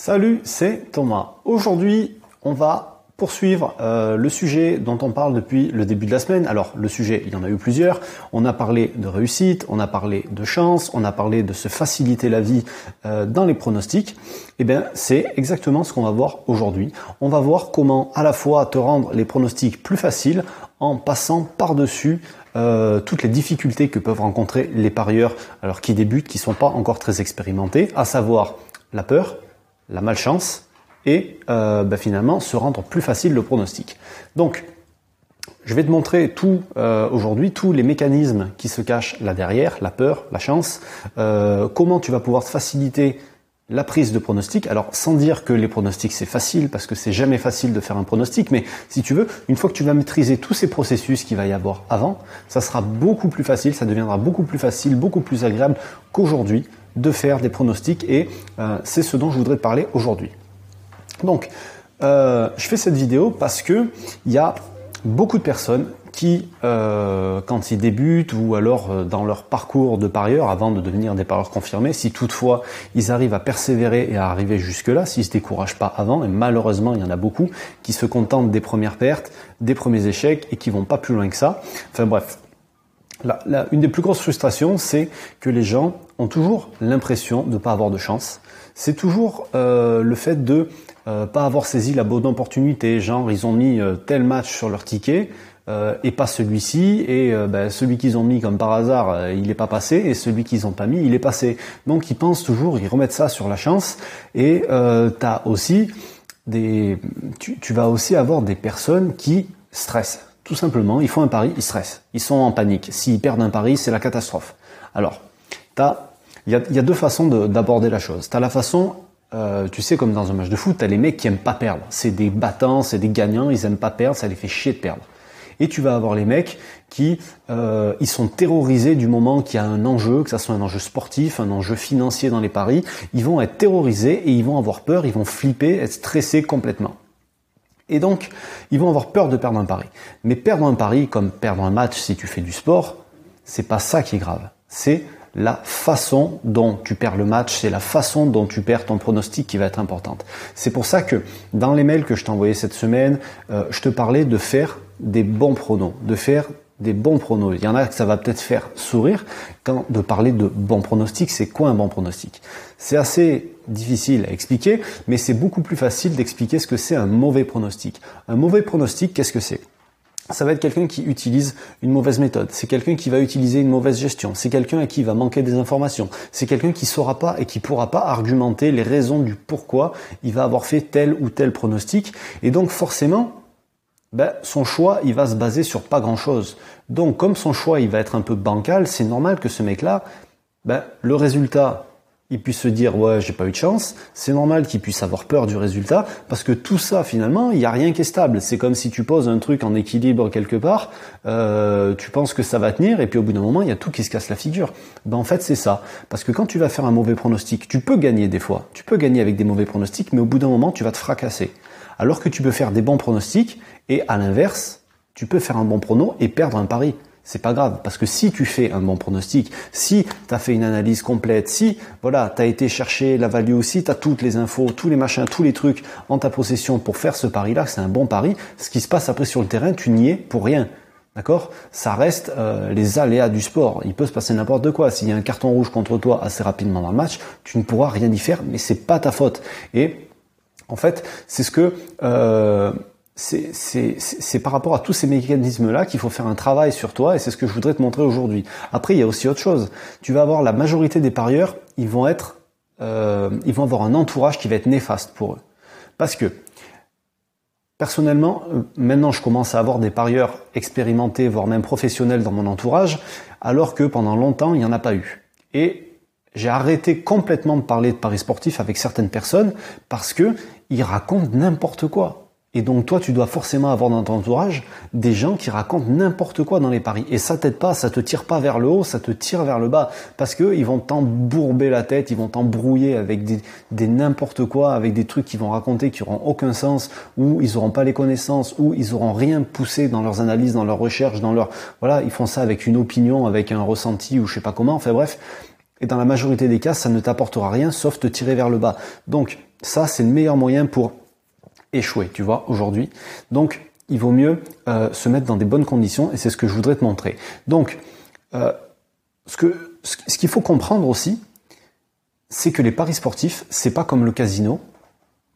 Salut, c'est Thomas. Aujourd'hui, on va poursuivre euh, le sujet dont on parle depuis le début de la semaine. Alors, le sujet, il y en a eu plusieurs. On a parlé de réussite, on a parlé de chance, on a parlé de se faciliter la vie euh, dans les pronostics. Eh bien, c'est exactement ce qu'on va voir aujourd'hui. On va voir comment à la fois te rendre les pronostics plus faciles en passant par-dessus euh, toutes les difficultés que peuvent rencontrer les parieurs alors qui débutent, qui sont pas encore très expérimentés, à savoir la peur, la malchance et euh, bah, finalement se rendre plus facile le pronostic. Donc, je vais te montrer tout euh, aujourd'hui, tous les mécanismes qui se cachent là derrière, la peur, la chance, euh, comment tu vas pouvoir faciliter la prise de pronostic. Alors, sans dire que les pronostics c'est facile, parce que c'est jamais facile de faire un pronostic, mais si tu veux, une fois que tu vas maîtriser tous ces processus qu'il va y avoir avant, ça sera beaucoup plus facile, ça deviendra beaucoup plus facile, beaucoup plus agréable qu'aujourd'hui de faire des pronostics et euh, c'est ce dont je voudrais parler aujourd'hui. Donc, euh, je fais cette vidéo parce que il y a beaucoup de personnes qui, euh, quand ils débutent ou alors dans leur parcours de parieur avant de devenir des parieurs confirmés, si toutefois ils arrivent à persévérer et à arriver jusque-là, s'ils se découragent pas avant, et malheureusement il y en a beaucoup qui se contentent des premières pertes, des premiers échecs et qui vont pas plus loin que ça. Enfin bref, une des plus grosses frustrations, c'est que les gens ont toujours l'impression de ne pas avoir de chance. C'est toujours euh, le fait de euh, pas avoir saisi la bonne opportunité. Genre, ils ont mis euh, tel match sur leur ticket et pas celui-ci, et ben, celui qu'ils ont mis comme par hasard, il n'est pas passé, et celui qu'ils n'ont pas mis, il est passé. Donc ils pensent toujours, ils remettent ça sur la chance, et t'as aussi des, tu, tu vas aussi avoir des personnes qui stressent tout simplement, ils font un pari, ils stressent, ils sont en panique. S'ils perdent un pari, c'est la catastrophe. Alors, il y a, deux façons d'aborder la chose. Tu as la façon, euh, tu sais, comme dans un match de foot, tu as les mecs qui aiment pas perdre. C'est des battants, c'est des gagnants, ils aiment pas perdre, ça les fait chier de perdre. Et tu vas avoir les mecs qui euh, ils sont terrorisés du moment qu'il y a un enjeu, que ça soit un enjeu sportif, un enjeu financier dans les paris, ils vont être terrorisés et ils vont avoir peur, ils vont flipper, être stressés complètement. Et donc, ils vont avoir peur de perdre un pari. Mais perdre un pari, comme perdre un match si tu fais du sport, c'est pas ça qui est grave. C'est la façon dont tu perds le match, c'est la façon dont tu perds ton pronostic qui va être importante. C'est pour ça que dans les mails que je t'ai envoyés cette semaine, euh, je te parlais de faire des bons pronos, de faire des bons pronos. Il y en a que ça va peut-être faire sourire quand de parler de bons pronostics. C'est quoi un bon pronostic? C'est assez difficile à expliquer, mais c'est beaucoup plus facile d'expliquer ce que c'est un mauvais pronostic. Un mauvais pronostic, qu'est-ce que c'est? Ça va être quelqu'un qui utilise une mauvaise méthode, c'est quelqu'un qui va utiliser une mauvaise gestion, c'est quelqu'un à qui va manquer des informations, c'est quelqu'un qui saura pas et qui pourra pas argumenter les raisons du pourquoi il va avoir fait tel ou tel pronostic. Et donc forcément, ben, son choix, il va se baser sur pas grand-chose. Donc, comme son choix, il va être un peu bancal, c'est normal que ce mec-là, ben, le résultat, il puisse se dire ouais j'ai pas eu de chance, c'est normal qu'il puisse avoir peur du résultat parce que tout ça finalement il y a rien qui est stable. C'est comme si tu poses un truc en équilibre quelque part, euh, tu penses que ça va tenir et puis au bout d'un moment il y a tout qui se casse la figure. Ben en fait c'est ça parce que quand tu vas faire un mauvais pronostic, tu peux gagner des fois, tu peux gagner avec des mauvais pronostics, mais au bout d'un moment tu vas te fracasser. Alors que tu peux faire des bons pronostics et à l'inverse, tu peux faire un bon prono et perdre un pari. C'est pas grave, parce que si tu fais un bon pronostic, si tu as fait une analyse complète, si voilà, tu as été chercher la value, si tu as toutes les infos, tous les machins, tous les trucs en ta possession pour faire ce pari-là, c'est un bon pari, ce qui se passe après sur le terrain, tu n'y es pour rien. D'accord? Ça reste euh, les aléas du sport. Il peut se passer n'importe quoi. S'il y a un carton rouge contre toi assez rapidement dans le match, tu ne pourras rien y faire, mais c'est pas ta faute. Et en fait, c'est ce que euh, c'est par rapport à tous ces mécanismes-là qu'il faut faire un travail sur toi et c'est ce que je voudrais te montrer aujourd'hui. Après, il y a aussi autre chose. Tu vas avoir la majorité des parieurs, ils vont être, euh, ils vont avoir un entourage qui va être néfaste pour eux. Parce que personnellement, euh, maintenant, je commence à avoir des parieurs expérimentés, voire même professionnels dans mon entourage, alors que pendant longtemps, il n'y en a pas eu. Et j'ai arrêté complètement de parler de paris sportifs avec certaines personnes parce que ils racontent n'importe quoi. Et donc toi, tu dois forcément avoir dans ton entourage des gens qui racontent n'importe quoi dans les paris. Et ça t'aide pas, ça te tire pas vers le haut, ça te tire vers le bas. Parce que ils vont t'embourber la tête, ils vont t'embrouiller avec des, n'importe quoi, avec des trucs qu'ils vont raconter qui auront aucun sens, ou ils auront pas les connaissances, ou ils auront rien poussé dans leurs analyses, dans leurs recherches, dans leur, voilà, ils font ça avec une opinion, avec un ressenti ou je sais pas comment. Enfin bref, Et dans la majorité des cas, ça ne t'apportera rien sauf te tirer vers le bas. Donc ça, c'est le meilleur moyen pour échouer, tu vois, aujourd'hui. Donc il vaut mieux euh, se mettre dans des bonnes conditions et c'est ce que je voudrais te montrer. Donc, euh, ce que ce qu'il faut comprendre aussi, c'est que les paris sportifs, c'est pas comme le casino,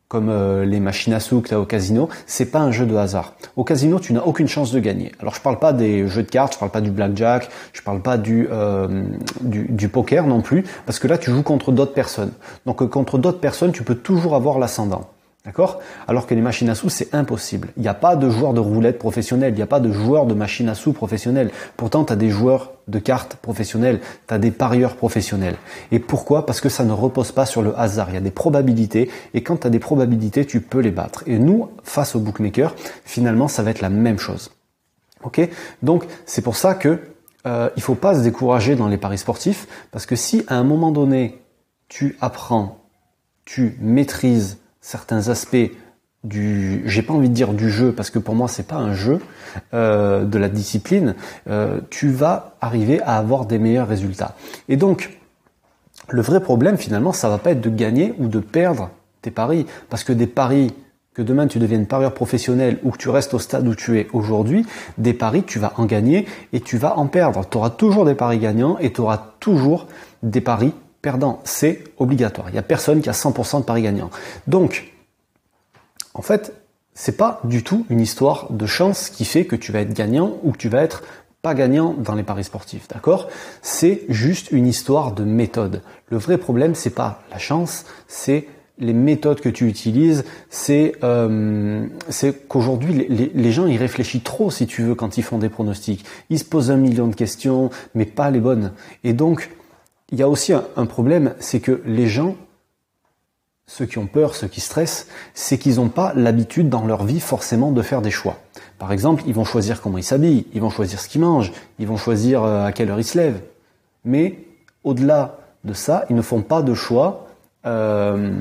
comme euh, les machines à sous que tu au casino, c'est pas un jeu de hasard. Au casino, tu n'as aucune chance de gagner. Alors je parle pas des jeux de cartes, je parle pas du blackjack, je parle pas du, euh, du, du, poker non plus, parce que là tu joues contre d'autres personnes. Donc contre d'autres personnes, tu peux toujours avoir l'ascendant. D'accord? Alors que les machines à sous, c'est impossible. Il n'y a pas de joueurs de roulette professionnels, il n'y a pas de joueurs de machines à sous professionnels. Pourtant, tu as des joueurs de cartes professionnels, tu as des parieurs professionnels. Et pourquoi? Parce que ça ne repose pas sur le hasard. Il y a des probabilités, et quand tu as des probabilités, tu peux les battre. Et nous, face aux bookmakers, finalement, ça va être la même chose. Ok? Donc, c'est pour ça que euh, il faut pas se décourager dans les paris sportifs, parce que si à un moment donné, tu apprends, tu maîtrises certains aspects du, j'ai pas envie de dire du jeu parce que pour moi c'est pas un jeu, euh, de la discipline, euh, tu vas arriver à avoir des meilleurs résultats. Et donc le vrai problème finalement, ça va pas être de gagner ou de perdre tes paris, parce que des paris que demain tu deviennes parieur professionnel ou que tu restes au stade où tu es aujourd'hui, des paris, tu vas en gagner et tu vas en perdre. Tu auras toujours des paris gagnants et tu auras toujours des paris perdant. C'est obligatoire. Il n'y a personne qui a 100% de paris gagnant. Donc, en fait, c'est pas du tout une histoire de chance qui fait que tu vas être gagnant ou que tu vas être pas gagnant dans les paris sportifs, d'accord? C'est juste une histoire de méthode. Le vrai problème, c'est pas la chance, c'est les méthodes que tu utilises, c'est euh, qu'aujourd'hui les, les, gens ils réfléchissent trop si tu veux quand ils font des pronostics. Ils se posent un million de questions, mais pas les bonnes. Et donc il y a aussi un, problème, c'est que les gens, ceux qui ont peur, ceux qui stressent, c'est qu'ils n'ont pas l'habitude dans leur vie forcément de faire des choix. Par exemple, ils vont choisir comment ils s'habillent, ils vont choisir ce qu'ils mangent, ils vont choisir euh, à quelle heure ils se lèvent. Mais au-delà de ça, ils ne font pas de choix euh,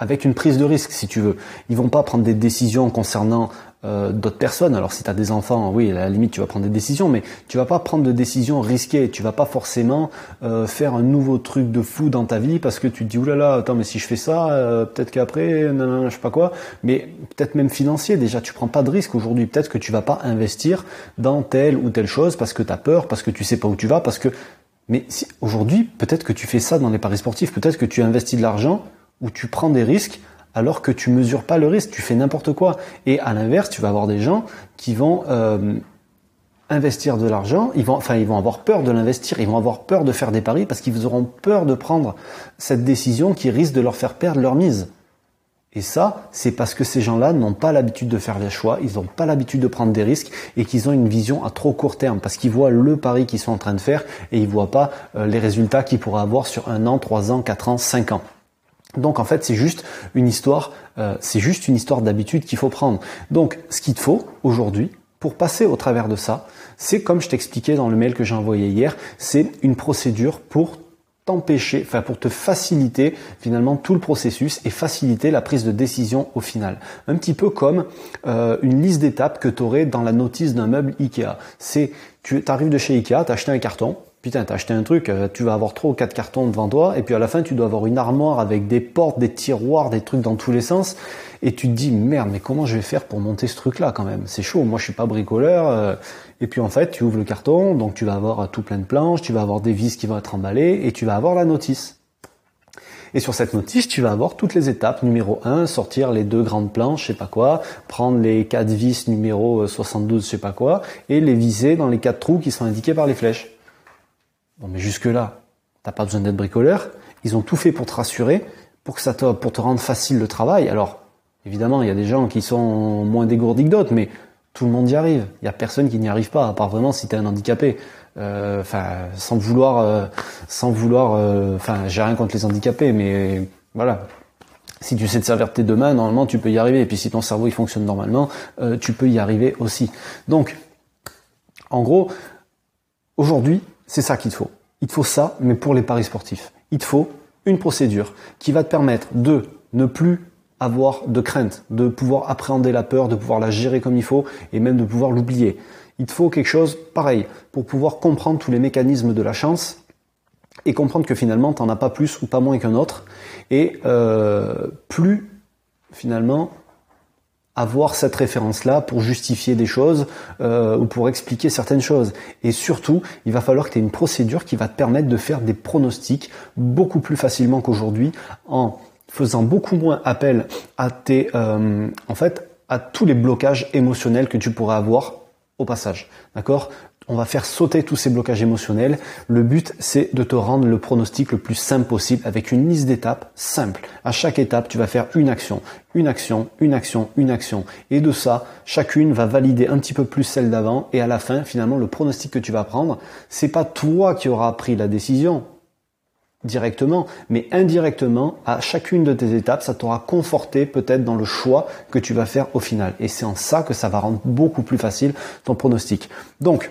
avec une prise de risque, si tu veux. Ils vont pas prendre des décisions concernant euh, d'autres personnes. Alors si tu as des enfants, oui, à la limite tu vas prendre des décisions, mais tu vas pas prendre de décisions risquées. Tu vas pas forcément euh, faire un nouveau truc de fou dans ta vie parce que tu te dis oulala, attends, mais si je fais ça, euh, peut-être qu'après, non, je sais pas quoi. Mais peut-être même financier. Déjà, tu prends pas de risque aujourd'hui. Peut-être que tu vas pas investir dans telle ou telle chose parce que tu peur, parce que tu sais pas où tu vas, parce que mais si, aujourd'hui, peut-être que tu fais ça dans les paris sportifs, peut-être que tu investis de l'argent ou tu prends des risques alors que tu mesures pas le risque, tu fais n'importe quoi. Et à l'inverse, tu vas avoir des gens qui vont euh, investir de l'argent, ils vont, enfin, ils vont avoir peur de l'investir, ils vont avoir peur de faire des paris parce qu'ils auront peur de prendre cette décision qui risque de leur faire perdre leur mise. Et ça, c'est parce que ces gens-là n'ont pas l'habitude de faire des choix, ils n'ont pas l'habitude de prendre des risques et qu'ils ont une vision à trop court terme parce qu'ils voient le pari qu'ils sont en train de faire et ils voient pas euh, les résultats qu'ils pourraient avoir sur un an, trois ans, quatre ans, cinq ans. Donc en fait, c'est juste une histoire, euh, c'est juste une histoire d'habitude qu'il faut prendre. Donc ce qu'il te faut aujourd'hui pour passer au travers de ça, c'est comme je t'expliquais dans le mail que j'ai envoyé hier, c'est une procédure pour t'empêcher, enfin pour te faciliter finalement tout le processus et faciliter la prise de décision au final. Un petit peu comme euh, une liste d'étapes que tu aurais dans la notice d'un meuble Ikea. C'est tu arrives de chez Ikea, tu acheté un carton, putain, t'as acheté un truc, euh, tu vas avoir trois ou quatre cartons devant toi, et puis à la fin, tu dois avoir une armoire avec des portes, des tiroirs, des trucs dans tous les sens, et tu te dis, merde, mais comment je vais faire pour monter ce truc-là quand même? C'est chaud, moi je suis pas bricoleur, euh. et puis en fait, tu ouvres le carton, donc tu vas avoir tout plein de planches, tu vas avoir des vis qui vont être emballées, et tu vas avoir la notice. Et sur cette notice, tu vas avoir toutes les étapes. Numéro 1, sortir les deux grandes planches, je sais pas quoi, prendre les quatre vis numéro 72, je sais pas quoi, et les viser dans les quatre trous qui sont indiqués par les flèches. Bon, mais jusque-là, t'as pas besoin d'être bricoleur. Ils ont tout fait pour te rassurer, pour que ça te, pour te rendre facile le travail. Alors, évidemment, il y a des gens qui sont moins dégourdis que d'autres, mais tout le monde y arrive. Il y a personne qui n'y arrive pas, à part vraiment si t'es un handicapé. Euh, enfin, sans vouloir, euh, sans vouloir, euh, enfin, j'ai rien contre les handicapés, mais voilà. Si tu sais te servir de tes deux mains, normalement, tu peux y arriver. Et puis, si ton cerveau il fonctionne normalement, tu peux y arriver aussi. Donc, en gros, aujourd'hui, c'est ça qu'il te faut. Il te faut ça, mais pour les paris sportifs. Il te faut une procédure qui va te permettre de ne plus avoir de crainte, de pouvoir appréhender la peur, de pouvoir la gérer comme il faut et même de pouvoir l'oublier. Il te faut quelque chose pareil pour pouvoir comprendre tous les mécanismes de la chance et comprendre que finalement tu n'en as pas plus ou pas moins qu'un autre et euh, plus finalement avoir cette référence-là pour justifier des choses euh, ou pour expliquer certaines choses. Et surtout, il va falloir que tu aies une procédure qui va te permettre de faire des pronostics beaucoup plus facilement qu'aujourd'hui en faisant beaucoup moins appel à tes, euh, en fait, à tous les blocages émotionnels que tu pourrais avoir au passage. D'accord? On va faire sauter tous ces blocages émotionnels. Le but, c'est de te rendre le pronostic le plus simple possible avec une liste d'étapes simple. À chaque étape, tu vas faire une action, une action, une action, une action. Et de ça, chacune va valider un petit peu plus celle d'avant. Et à la fin, finalement, le pronostic que tu vas prendre, c'est pas toi qui auras pris la décision directement, mais indirectement, à chacune de tes étapes, ça t'aura conforté peut-être dans le choix que tu vas faire au final. Et c'est en ça que ça va rendre beaucoup plus facile ton pronostic. Donc,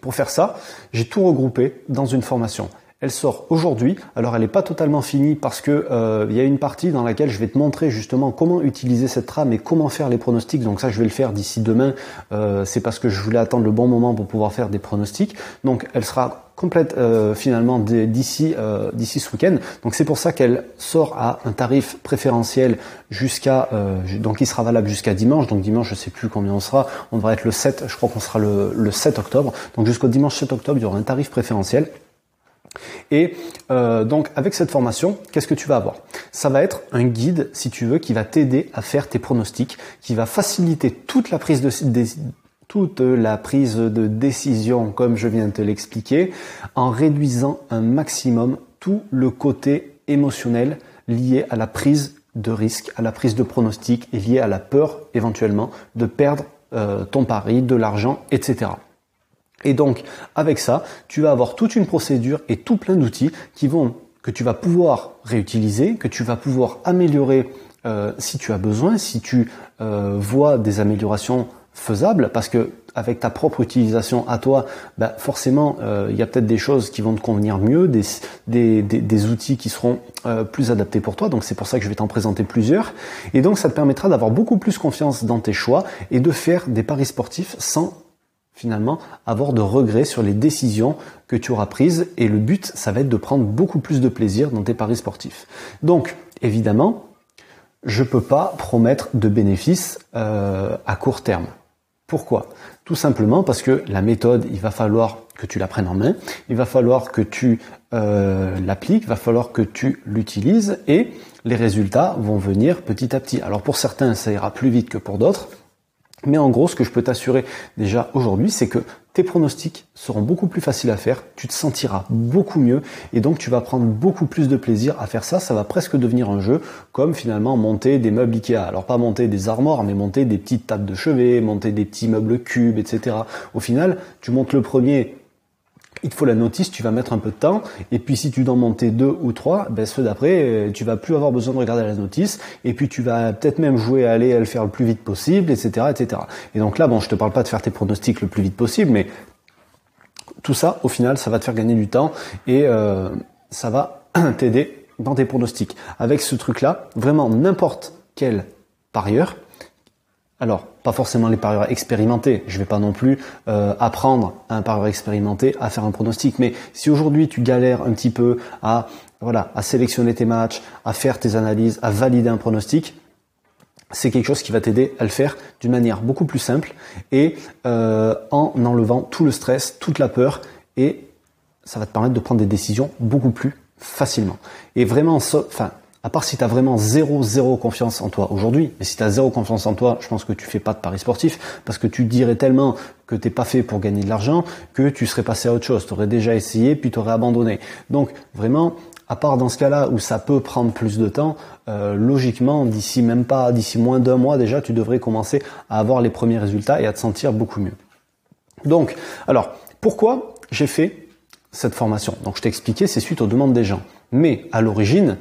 pour faire ça, j'ai tout regroupé dans une formation. Elle sort aujourd'hui. Alors elle n'est pas totalement finie parce que euh, il y a une partie dans laquelle je vais te montrer justement comment utiliser cette trame et comment faire les pronostics. Donc ça je vais le faire d'ici demain. Euh, c'est parce que je voulais attendre le bon moment pour pouvoir faire des pronostics. Donc elle sera complète euh, finalement d'ici d'ici ce week-end. Donc c'est pour ça qu'elle sort à un tarif préférentiel jusqu'à donc il sera valable jusqu'à dimanche. Donc dimanche je sais plus combien on sera. On devrait être le 7. Je crois qu'on sera le 7 octobre. Donc jusqu'au dimanche 7 octobre il y aura un tarif préférentiel. Et euh, donc avec cette formation, qu'est-ce que tu vas avoir? Ça va être un guide, si tu veux, qui va t'aider à faire tes pronostics, qui va faciliter toute la prise de, toute la prise de décision, comme je viens de te l'expliquer, en réduisant un maximum tout le côté émotionnel lié à la prise de risque, à la prise de pronostic et lié à la peur éventuellement de perdre euh, ton pari, de l'argent, etc. Et donc, avec ça, tu vas avoir toute une procédure et tout plein d'outils qui vont, que tu vas pouvoir réutiliser, que tu vas pouvoir améliorer euh, si tu as besoin, si tu euh, vois des améliorations faisables, parce que avec ta propre utilisation à toi, bah forcément, euh, il y a peut-être des choses qui vont te convenir mieux, des, des, des, des outils qui seront plus adaptés pour toi. Donc c'est pour ça que je vais t'en présenter plusieurs. Et donc ça te permettra d'avoir beaucoup plus confiance dans tes choix et de faire des paris sportifs sans finalement avoir de regrets sur les décisions que tu auras prises et le but ça va être de prendre beaucoup plus de plaisir dans tes paris sportifs. Donc évidemment, je peux pas promettre de bénéfices euh, à court terme. Pourquoi? Tout simplement parce que la méthode, il va falloir que tu la prennes en main, il va falloir que tu euh, l'appliques, il va falloir que tu l'utilises et les résultats vont venir petit à petit. Alors pour certains, ça ira plus vite que pour d'autres. Mais en gros, ce que je peux t'assurer déjà aujourd'hui, c'est que tes pronostics seront beaucoup plus faciles à faire, tu te sentiras beaucoup mieux et donc tu vas prendre beaucoup plus de plaisir à faire ça. Ça va presque devenir un jeu, comme finalement monter des meubles Ikea. Alors pas monter des armoires, mais monter des petites tables de chevet, monter des petits meubles cubes, etc. Au final, tu montes le premier, il te faut la notice, tu vas mettre un peu de temps, et puis si tu dois monter deux ou trois, ben ceux d'après, euh, tu vas plus avoir besoin de regarder la notice, et puis tu vas peut-être même jouer à aller à le faire le plus vite possible, etc., etc. Et donc là, bon, je te parle pas de faire tes pronostics le plus vite possible, mais tout ça, au final, ça va te faire gagner du temps et euh, ça va t'aider dans tes pronostics. Avec ce truc-là, vraiment n'importe quel parieur, alors, pas forcément les parieurs expérimentés. Je vais pas non plus euh, apprendre à un parieur expérimenté à faire un pronostic. Mais si aujourd'hui tu galères un petit peu à sélectionner tes matchs, à faire tes analyses, à valider un pronostic, c'est quelque chose qui va t'aider à le faire d'une manière beaucoup plus simple et euh, en enlevant tout le stress, toute la peur et ça va te permettre de prendre des décisions beaucoup plus facilement. Et vraiment, enfin, à part si tu as vraiment zéro, zéro confiance en toi aujourd'hui, mais si tu as zéro confiance en toi, je pense que tu fais pas de paris sportif, parce que tu dirais tellement que t'es pas fait pour gagner de l'argent, que tu serais passé à autre chose. Tu aurais déjà essayé, puis tu aurais abandonné. Donc vraiment, à part dans ce cas-là où ça peut prendre plus de temps, euh, logiquement, d'ici même pas, d'ici moins d'un mois déjà, tu devrais commencer à avoir les premiers résultats et à te sentir beaucoup mieux. Donc, alors, pourquoi j'ai fait cette formation? Donc je t'ai expliqué, c'est suite aux demandes des gens. Mais à l'origine,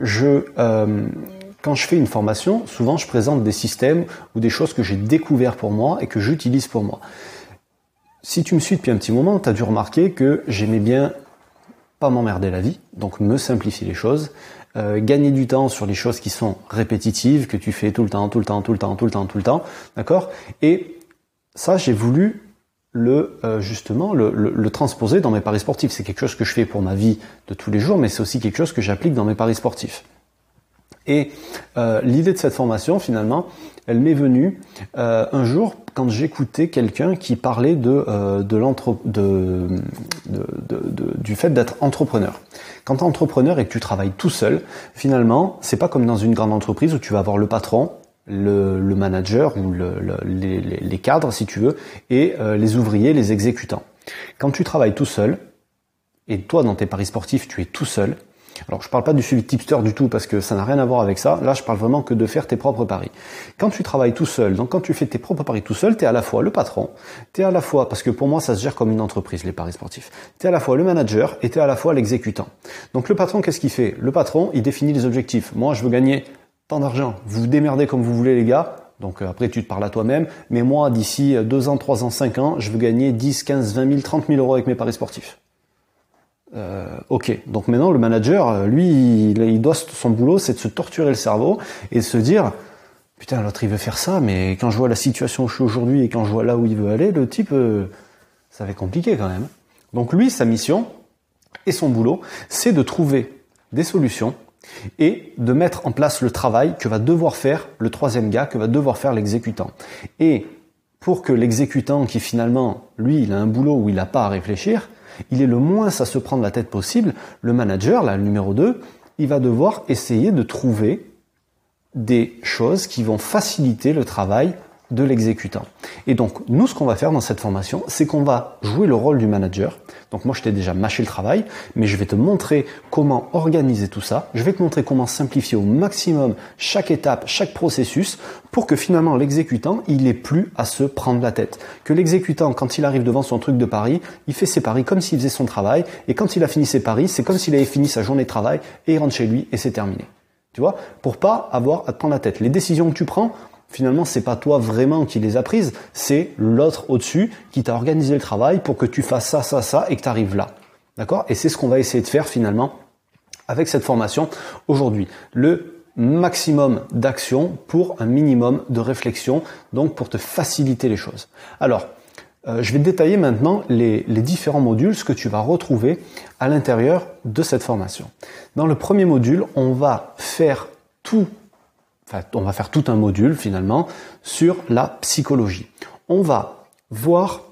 je, euh, quand je fais une formation, souvent je présente des systèmes ou des choses que j'ai découvertes pour moi et que j'utilise pour moi. Si tu me suis depuis un petit moment, tu as dû remarquer que j'aimais bien pas m'emmerder la vie, donc me simplifier les choses, euh, gagner du temps sur les choses qui sont répétitives, que tu fais tout le temps, tout le temps, tout le temps, tout le temps, tout le temps, d'accord? Et ça, j'ai voulu le euh, justement le, le, transposer dans mes paris sportifs. C'est quelque chose que je fais pour ma vie de tous les jours, mais c'est aussi quelque chose que j'applique dans mes paris sportifs. Et euh, l'idée de cette formation, finalement, elle m'est venue euh, un jour quand j'écoutais quelqu'un qui parlait de, euh, de, de, de, du fait d'être entrepreneur. Quand tu es entrepreneur et que tu travailles tout seul, finalement, c'est pas comme dans une grande entreprise où tu vas avoir le patron, le, le manager ou le, les, les, cadres, si tu veux, et euh, les ouvriers, les exécutants. Quand tu travailles tout seul, et toi dans tes paris sportifs, tu es tout seul, alors je parle pas du suivi tipster du tout parce que ça n'a rien à voir avec ça. Là, je parle vraiment que de faire tes propres paris. Quand tu travailles tout seul, donc quand tu fais tes propres paris tout seul, tu es à la fois le patron, tu es à la fois parce que pour moi ça se gère comme une entreprise les paris sportifs. Tu es à la fois le manager et tu es à la fois l'exécutant. Donc le patron qu'est-ce qu'il fait? Le patron, il définit les objectifs. Moi, je veux gagner tant d'argent. Vous démerdez comme vous voulez les gars. Donc euh, après, tu te parles à toi-même. Mais moi, d'ici 2 ans, 3 ans, 5 ans, je veux gagner 10, 15, 20 000, 30 000 euros avec mes paris sportifs. Euh, ok, donc maintenant le manager, euh, lui, il, doit son boulot, c'est de se torturer le cerveau et de se dire, putain, l'autre il veut faire ça, mais quand je vois la situation où je suis aujourd'hui et quand je vois là où il veut aller, le type, euh, ça va être compliqué quand même. Donc lui, sa mission et son boulot, c'est de trouver des solutions et de mettre en place le travail que va devoir faire le troisième gars, que va devoir faire l'exécutant. Et pour que l'exécutant, qui finalement, lui, il a un boulot où il n'a pas à réfléchir, il est le moins à se prendre la tête possible, le manager, là, le numéro 2, il va devoir essayer de trouver des choses qui vont faciliter le travail de l'exécutant. Et donc, nous, ce qu'on va faire dans cette formation, c'est qu'on va jouer le rôle du manager. Donc, moi, je t'ai déjà mâché le travail, mais je vais te montrer comment organiser tout ça. Je vais te montrer comment simplifier au maximum chaque étape, chaque processus, pour que finalement, l'exécutant, il ait plus à se prendre la tête. Que l'exécutant, quand il arrive devant son truc de pari, il fait ses paris comme s'il faisait son travail, et quand il a fini ses paris, c'est comme s'il avait fini sa journée de travail, et il rentre chez lui, et c'est terminé. Tu vois, pour pas avoir à te prendre la tête. Les décisions que tu prends, finalement, c'est pas toi vraiment qui les a prises, c'est l'autre au-dessus qui t'a organisé le travail pour que tu fasses ça, ça, ça et que tu arrives là. D'accord? Et c'est ce qu'on va essayer de faire finalement avec cette formation aujourd'hui. Le maximum d'action pour un minimum de réflexion, donc pour te faciliter les choses. Alors, euh, je vais détailler maintenant les, les, différents modules, ce que tu vas retrouver à l'intérieur de cette formation. Dans le premier module, on va faire tout on va faire tout un module finalement sur la psychologie. On va voir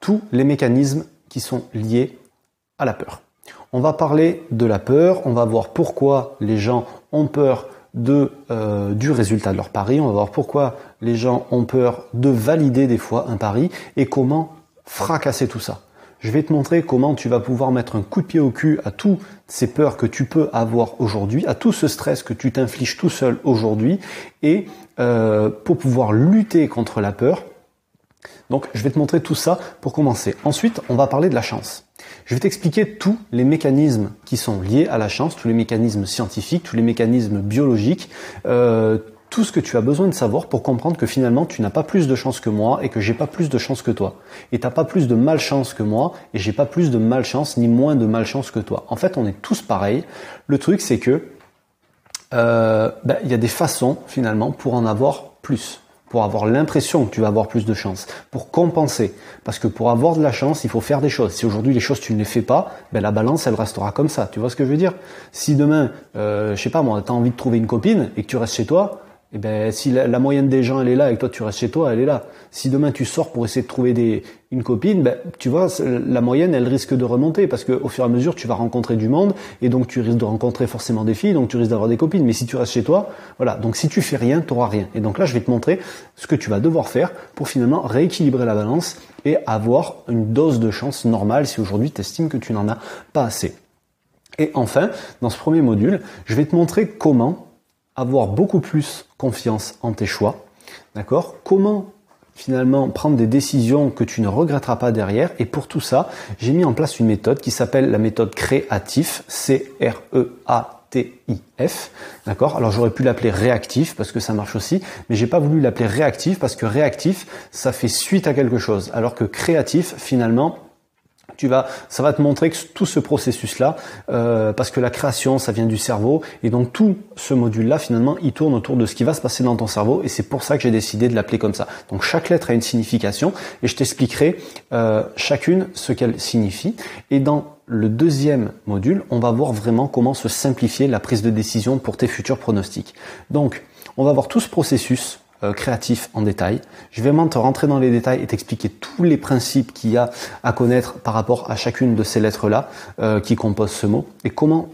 tous les mécanismes qui sont liés à la peur. On va parler de la peur, on va voir pourquoi les gens ont peur euh, du résultat de leur pari, on va voir pourquoi les gens ont peur de valider des fois un pari et comment fracasser tout ça je vais te montrer comment tu vas pouvoir mettre un coup de pied au cul à toutes ces peurs que tu peux avoir aujourd'hui, à tout ce stress que tu t'infliges tout seul aujourd'hui, et euh, pour pouvoir lutter contre la peur. Donc je vais te montrer tout ça pour commencer. Ensuite, on va parler de la chance. Je vais t'expliquer tous les mécanismes qui sont liés à la chance, tous les mécanismes scientifiques, tous les mécanismes biologiques, euh, tout ce que tu as besoin de savoir pour comprendre que finalement tu n'as pas plus de chance que moi et que j'ai pas plus de chance que toi. Et t'as pas plus de malchance que moi et j'ai pas plus de malchance ni moins de malchance que toi. En fait, on est tous pareils. Le truc, c'est que euh, ben, il y a des façons finalement pour en avoir plus pour avoir l'impression que tu vas avoir plus de chance, pour compenser. Parce que pour avoir de la chance, il faut faire des choses. Si aujourd'hui les choses tu ne les fais pas, ben la balance elle restera comme ça. Tu vois ce que je veux dire? Si demain, euh, je sais pas moi, tu as envie de trouver une copine et que tu restes chez toi, eh ben, si la, moyenne des gens elle est là et que toi tu restes chez toi, elle est là. Si demain tu sors pour essayer de trouver une copine, ben, tu vois, la moyenne elle risque de remonter parce qu'au fur et à mesure tu vas rencontrer du monde et donc tu risques de rencontrer forcément des filles, donc tu risques d'avoir des copines. Mais si tu restes chez toi, voilà. Donc si tu fais rien, tu n'auras rien. Et donc là, je vais te montrer ce que tu vas devoir faire pour finalement rééquilibrer la balance et avoir une dose de chance normale si aujourd'hui tu que tu n'en as pas assez. Et enfin, dans ce premier module, je vais te montrer comment avoir beaucoup plus confiance en tes choix. D'accord? Comment finalement prendre des décisions que tu ne regretteras pas derrière? Et pour tout ça, j'ai mis en place une méthode qui s'appelle la méthode créatif, C-R-E-A-T-I-F. D'accord? Alors j'aurais pu l'appeler réactif parce que ça marche aussi, mais j'ai pas voulu l'appeler réactif parce que réactif, ça fait suite à quelque chose. Alors que créatif, finalement, tu vas, ça va te montrer que tout ce processus-là, euh, parce que la création, ça vient du cerveau, et donc tout ce module-là, finalement, il tourne autour de ce qui va se passer dans ton cerveau, et c'est pour ça que j'ai décidé de l'appeler comme ça. Donc chaque lettre a une signification, et je t'expliquerai euh, chacune ce qu'elle signifie. Et dans le deuxième module, on va voir vraiment comment se simplifier la prise de décision pour tes futurs pronostics. Donc, on va voir tout ce processus créatif en détail. Je vais vraiment te rentrer dans les détails et t'expliquer tous les principes qu'il y a à connaître par rapport à chacune de ces lettres-là euh, qui composent ce mot et comment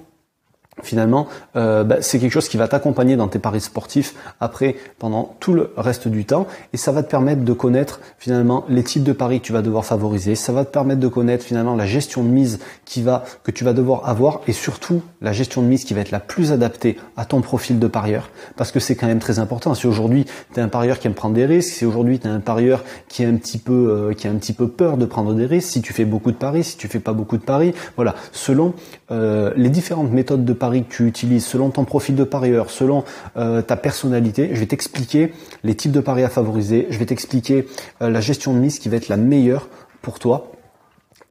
finalement, euh, bah, c'est quelque chose qui va t'accompagner dans tes paris sportifs après pendant tout le reste du temps. Et ça va te permettre de connaître finalement les types de paris que tu vas devoir favoriser, ça va te permettre de connaître finalement la gestion de mise qui va que tu vas devoir avoir et surtout la gestion de mise qui va être la plus adaptée à ton profil de parieur. Parce que c'est quand même très important. Si aujourd'hui tu es un parieur qui aime prendre des risques, si aujourd'hui tu es un parieur qui est un petit peu euh, qui a un petit peu peur de prendre des risques, si tu fais beaucoup de paris, si tu fais pas beaucoup de paris, voilà, selon euh, les différentes méthodes de paris que tu utilises, selon ton profil de parieur, selon euh, ta personnalité. Je vais t'expliquer les types de paris à favoriser. Je vais t'expliquer euh, la gestion de mise qui va être la meilleure pour toi.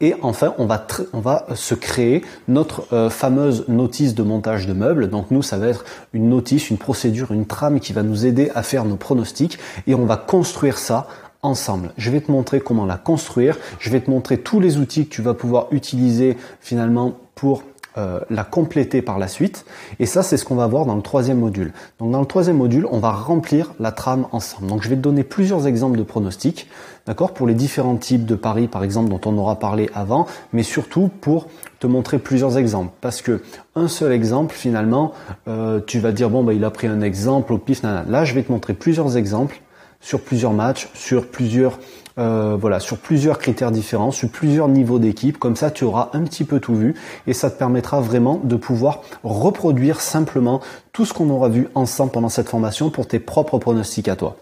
Et enfin, on va, va se créer notre euh, fameuse notice de montage de meubles. Donc nous, ça va être une notice, une procédure, une trame qui va nous aider à faire nos pronostics. Et on va construire ça ensemble. Je vais te montrer comment la construire. Je vais te montrer tous les outils que tu vas pouvoir utiliser finalement pour euh, la compléter par la suite. Et ça, c'est ce qu'on va voir dans le troisième module. Donc dans le troisième module, on va remplir la trame ensemble. Donc je vais te donner plusieurs exemples de pronostics, d'accord, pour les différents types de paris, par exemple, dont on aura parlé avant, mais surtout pour te montrer plusieurs exemples. Parce que un seul exemple, finalement, euh, tu vas dire, bon, bah, il a pris un exemple au pif, Là, je vais te montrer plusieurs exemples sur plusieurs matchs, sur plusieurs euh, voilà, sur plusieurs critères différents, sur plusieurs niveaux d'équipe. Comme ça, tu auras un petit peu tout vu et ça te permettra vraiment de pouvoir reproduire simplement tout ce qu'on aura vu ensemble pendant cette formation pour tes propres pronostics à toi.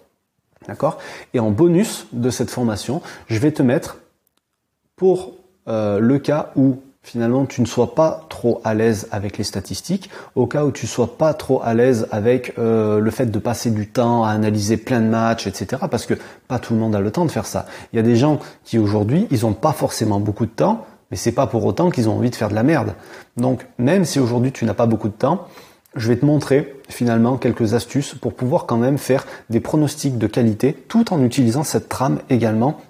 D'accord? Et en bonus de cette formation, je vais te mettre pour euh, le cas où finalement tu ne sois pas trop à l'aise avec les statistiques, au cas où tu sois pas trop à l'aise avec euh, le fait de passer du temps à analyser plein de matchs, etc. Parce que pas tout le monde a le temps de faire ça. Il y a des gens qui aujourd'hui, ils n'ont pas forcément beaucoup de temps, mais c'est pas pour autant qu'ils ont envie de faire de la merde. Donc même si aujourd'hui tu n'as pas beaucoup de temps, je vais te montrer finalement quelques astuces pour pouvoir quand même faire des pronostics de qualité tout en utilisant cette trame également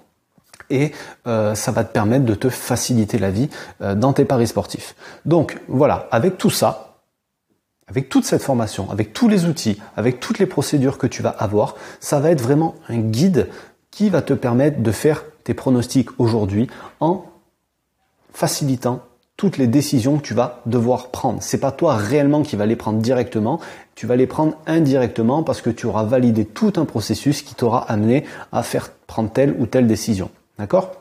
et euh, ça va te permettre de te faciliter la vie euh, dans tes paris sportifs. Donc voilà, avec tout ça, avec toute cette formation, avec tous les outils, avec toutes les procédures que tu vas avoir, ça va être vraiment un guide qui va te permettre de faire tes pronostics aujourd'hui en facilitant toutes les décisions que tu vas devoir prendre. C'est pas toi réellement qui vas les prendre directement, tu vas les prendre indirectement parce que tu auras validé tout un processus qui t'aura amené à faire prendre telle ou telle décision. D'accord?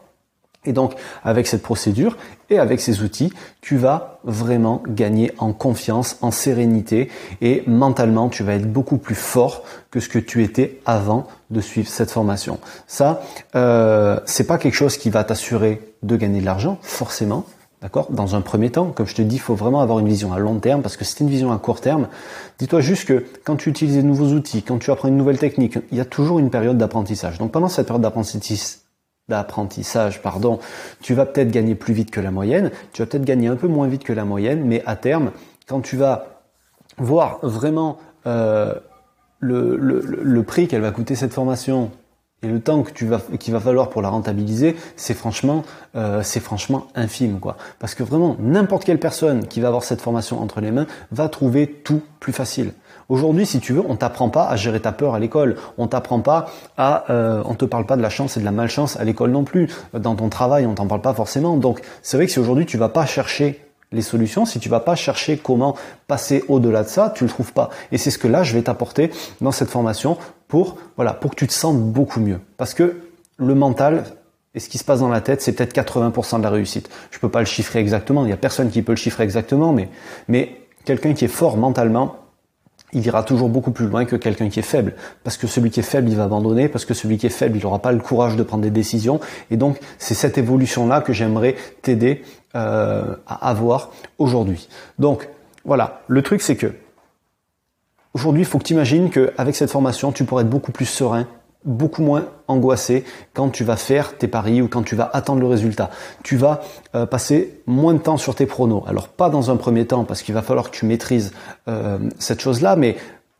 Et donc, avec cette procédure et avec ces outils, tu vas vraiment gagner en confiance, en sérénité et mentalement, tu vas être beaucoup plus fort que ce que tu étais avant de suivre cette formation. Ça, euh, c'est pas quelque chose qui va t'assurer de gagner de l'argent, forcément. D'accord? Dans un premier temps, comme je te dis, il faut vraiment avoir une vision à long terme parce que c'est une vision à court terme. Dis-toi juste que quand tu utilises de nouveaux outils, quand tu apprends une nouvelle technique, il y a toujours une période d'apprentissage. Donc pendant cette période d'apprentissage, d'apprentissage, pardon, tu vas peut-être gagner plus vite que la moyenne, tu vas peut-être gagner un peu moins vite que la moyenne, mais à terme, quand tu vas voir vraiment euh, le, prix qu'elle va coûter cette formation et le temps qu'il va falloir pour la rentabiliser, c'est franchement euh, c'est franchement infime quoi. Parce que vraiment n'importe quelle personne qui va avoir cette formation entre les mains va trouver tout plus facile. Aujourd'hui, si tu veux, on t'apprend pas à gérer ta peur à l'école. On t'apprend pas à, euh, on te parle pas de la chance et de la malchance à l'école non plus. Dans ton travail, on t'en parle pas forcément. Donc, c'est vrai que si aujourd'hui tu vas pas chercher les solutions, si tu vas pas chercher comment passer au-delà de ça, tu le trouves pas. Et c'est ce que là, je vais t'apporter dans cette formation pour, voilà, pour que tu te sentes beaucoup mieux. Parce que le mental, et ce qui se passe dans la tête, c'est peut-être 80% de la réussite. Je peux pas le chiffrer exactement. Il y a personne qui peut le chiffrer exactement, mais, mais quelqu'un qui est fort mentalement, il ira toujours beaucoup plus loin que quelqu'un qui est faible. Parce que celui qui est faible, il va abandonner, parce que celui qui est faible, il n'aura pas le courage de prendre des décisions. Et donc, c'est cette évolution-là que j'aimerais t'aider euh, à avoir aujourd'hui. Donc, voilà, le truc c'est que aujourd'hui, il faut que tu imagines qu'avec cette formation, tu pourrais être beaucoup plus serein beaucoup moins angoissé quand tu vas faire tes paris ou quand tu vas attendre le résultat. Tu vas euh, passer moins de temps sur tes pronos. Alors pas dans un premier temps parce qu'il va falloir que tu maîtrises euh, cette chose-là, mais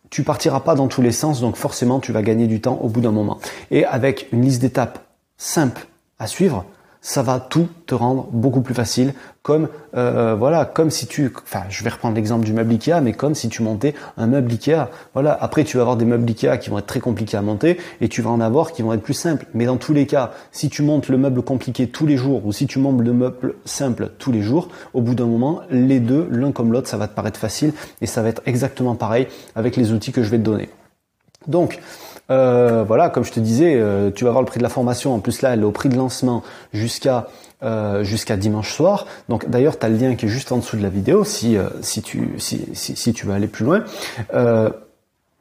tu partiras pas dans tous les sens, donc forcément tu vas gagner du temps au bout d'un moment. Et avec une liste d'étapes simple à suivre, ça va tout te rendre beaucoup plus facile. Comme euh, voilà, comme si tu, enfin, je vais reprendre l'exemple du meuble Ikea, mais comme si tu montais un meuble Ikea. Voilà. Après, tu vas avoir des meubles Ikea qui vont être très compliqués à monter, et tu vas en avoir qui vont être plus simples. Mais dans tous les cas, si tu montes le meuble compliqué tous les jours, ou si tu montes le meuble simple tous les jours, au bout d'un moment, les deux, l'un comme l'autre, ça va te paraître facile, et ça va être exactement pareil avec les outils que je vais te donner. Donc, euh, voilà, comme je te disais, euh, tu vas voir le prix de la formation. En plus là, elle est au prix de lancement jusqu'à euh, jusqu'à dimanche soir. Donc d'ailleurs, tu as le lien qui est juste en dessous de la vidéo si si tu si, si, tu veux aller plus loin.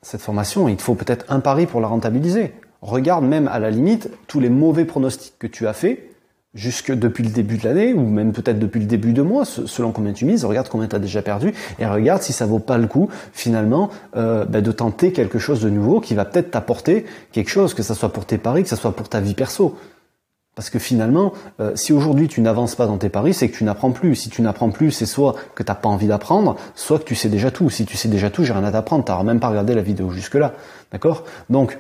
cette formation, il te faut peut-être un pari pour la rentabiliser. Regarde même à la limite tous les mauvais pronostics que tu as fait jusque depuis le début de l'année, ou même peut-être depuis le début de mois, selon combien tu mises, regarde combien tu as déjà perdu, et regarde si ça vaut pas le coup, finalement, euh, bah, de tenter quelque chose de nouveau qui va peut-être t'apporter quelque chose, que ce soit pour tes paris, que ce soit pour ta vie perso. Parce que finalement, euh, si aujourd'hui tu n'avances pas dans tes paris, c'est que tu n'apprends plus. Si tu n'apprends plus, c'est soit que tu n'as pas envie d'apprendre, soit que tu sais déjà tout. Si tu sais déjà tout, j'ai rien à t'apprendre, tu même pas regardé la vidéo jusque-là. D'accord? Donc,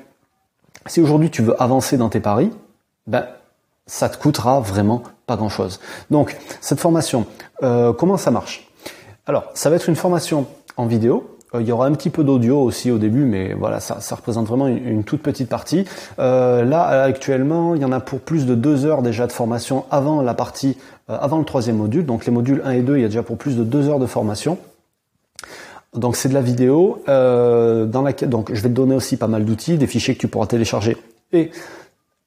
si aujourd'hui tu veux avancer dans tes paris, ben, ça te coûtera vraiment pas grand-chose. Donc, cette formation, euh, comment ça marche? Alors, ça va être une formation en vidéo. Euh, il y aura un petit peu d'audio aussi au début, mais voilà, ça, ça représente vraiment une, toute petite partie. Euh, là, actuellement, il y en a pour plus de deux heures déjà de formation avant la partie, avant le troisième module. Donc, les modules 1 et 2, il y a déjà pour plus de deux heures de formation. Donc, c'est de la vidéo dans laquelle, donc, je vais te donner aussi pas mal d'outils, des fichiers que tu pourras télécharger et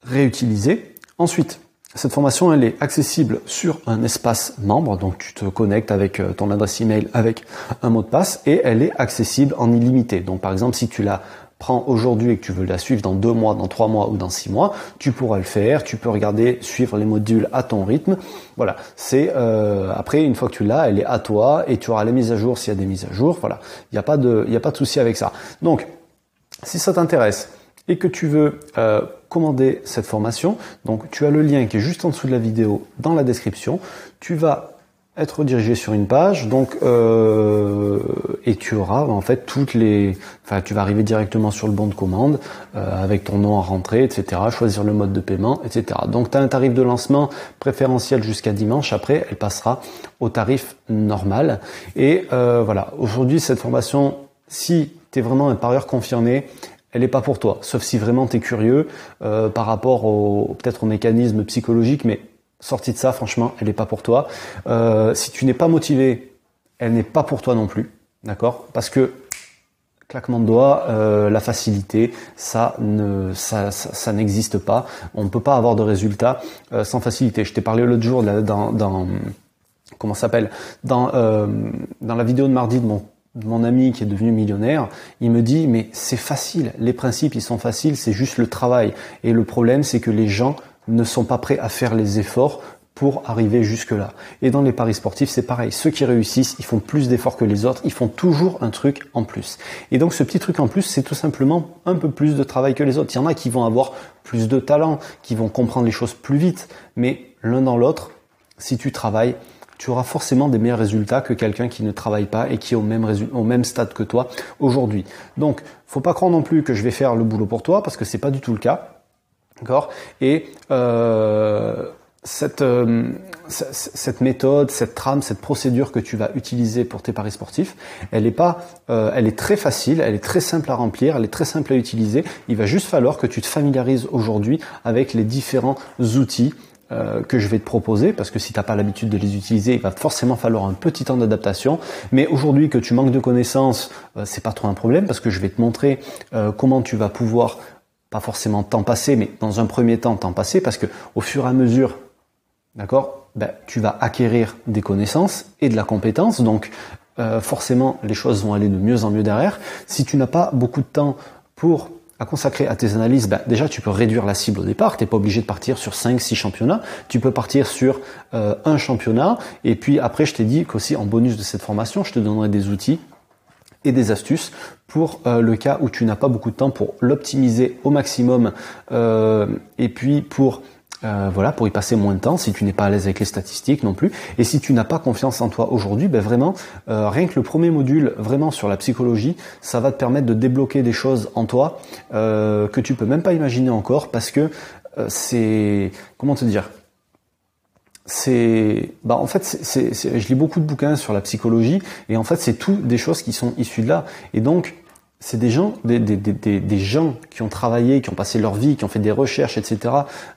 réutiliser. Ensuite, cette formation, elle est accessible sur un espace membre, donc tu te connectes avec euh, ton adresse email avec un mot de passe et elle est accessible en illimité. Donc par exemple, si tu la prends aujourd'hui et que tu veux la suivre dans deux mois, dans trois mois ou dans six mois, tu pourras le faire. Tu peux regarder, suivre les modules à ton rythme. Voilà. C'est euh, après une fois que tu l'as, elle est à toi et tu auras les mises à jour s'il y a des mises à jour. Voilà. Il n'y a pas de, a pas de souci avec ça. Donc, si ça t'intéresse et que tu veux euh, commander cette formation, donc tu as le lien qui est juste en dessous de la vidéo dans la description. Tu vas être redirigé sur une page, donc euh, et tu auras en fait toutes les, enfin tu vas arriver directement sur le bon de commande euh, avec ton nom à rentrer, etc. Choisir le mode de paiement, etc. Donc tu as un tarif de lancement préférentiel jusqu'à dimanche. Après, elle passera au tarif normal. Et euh, voilà, aujourd'hui cette formation, si tu es vraiment un parieur confirmé, elle n'est pas pour toi, sauf si vraiment tu es curieux euh, par rapport au peut-être au mécanisme psychologique, mais sortie de ça, franchement, elle n'est pas pour toi. Euh, si tu n'es pas motivé, elle n'est pas pour toi non plus, d'accord? Parce que claquement de doigts, euh, la facilité, ça ne, ça, ça, n'existe pas. On ne peut pas avoir de résultats sans facilité. Je t'ai parlé l'autre jour dans, dans comment s'appelle? Dans dans la vidéo de mardi de mon mon ami qui est devenu millionnaire, il me dit mais c'est facile, les principes ils sont faciles, c'est juste le travail. Et le problème c'est que les gens ne sont pas prêts à faire les efforts pour arriver jusque-là. Et dans les paris sportifs, c'est pareil. Ceux qui réussissent, ils font plus d'efforts que les autres, ils font toujours un truc en plus. Et donc ce petit truc en plus, c'est tout simplement un peu plus de travail que les autres. Il y en a qui vont avoir plus de talent, qui vont comprendre les choses plus vite, mais l'un dans l'autre, si tu travailles, tu auras forcément des meilleurs résultats que quelqu'un qui ne travaille pas et qui est au même, stade que toi aujourd'hui. Donc, faut pas croire non plus que je vais faire le boulot pour toi parce que c'est pas du tout le cas. D'accord? Et euh, cette, euh, cette méthode, cette trame, cette procédure que tu vas utiliser pour tes paris sportifs, elle est pas, euh, elle est très facile, elle est très simple à remplir, elle est très simple à utiliser. Il va juste falloir que tu te familiarises aujourd'hui avec les différents outils euh, que je vais te proposer, parce que si tu n'as pas l'habitude de les utiliser, il va forcément falloir un petit temps d'adaptation. Mais aujourd'hui que tu manques de connaissances, euh, c'est pas trop un problème, parce que je vais te montrer euh, comment tu vas pouvoir, pas forcément t'en passer, mais dans un premier temps t'en passer, parce que au fur et à mesure, d'accord, ben, tu vas acquérir des connaissances et de la compétence, donc forcément les choses vont aller de mieux en mieux derrière. Si tu n'as pas beaucoup de temps pour à consacrer à tes analyses, ben, déjà tu peux réduire la cible au départ, tu n'es pas obligé de partir sur 5-6 championnats, tu peux partir sur euh, un championnat, et puis après je t'ai dit qu'aussi en bonus de cette formation, je te donnerai des outils et des astuces pour euh, le cas où tu n'as pas beaucoup de temps pour l'optimiser au maximum euh, et puis pour euh, voilà, pour y passer moins de temps, si tu n'es pas à l'aise avec les statistiques non plus, et si tu n'as pas confiance en toi aujourd'hui, ben vraiment, rien que le premier module, vraiment sur la psychologie, ça va te permettre de débloquer des choses en toi que tu peux même pas imaginer encore, parce que c'est, comment te dire, c'est, bah en fait, c'est, je lis beaucoup de bouquins sur la psychologie et en fait, c'est tout des choses qui sont issues de là. Et donc, c'est des gens, des, gens qui ont travaillé, qui ont passé leur vie, qui ont fait des recherches, etc.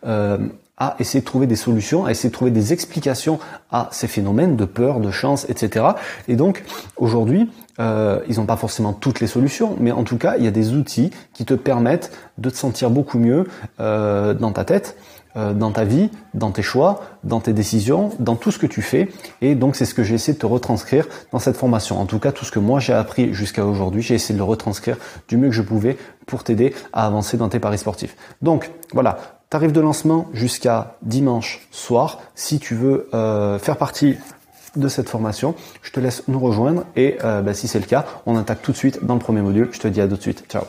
Euh, à essayer de trouver des solutions, à essayer de trouver des explications à ces phénomènes de peur, de chance, etc. Et donc aujourd'hui, euh, ils n'ont pas forcément toutes les solutions, mais en tout cas, il y a des outils qui te permettent de te sentir beaucoup mieux euh, dans ta tête dans ta vie, dans tes choix, dans tes décisions, dans tout ce que tu fais. Et donc c'est ce que j'ai essayé de te retranscrire dans cette formation. En tout cas, tout ce que moi j'ai appris jusqu'à aujourd'hui, j'ai essayé de le retranscrire du mieux que je pouvais pour t'aider à avancer dans tes paris sportifs. Donc voilà, tarif de lancement jusqu'à dimanche soir. Si tu veux euh, faire partie de cette formation, je te laisse nous rejoindre et euh, bah, si c'est le cas, on attaque tout de suite dans le premier module. Je te dis à tout de suite. Ciao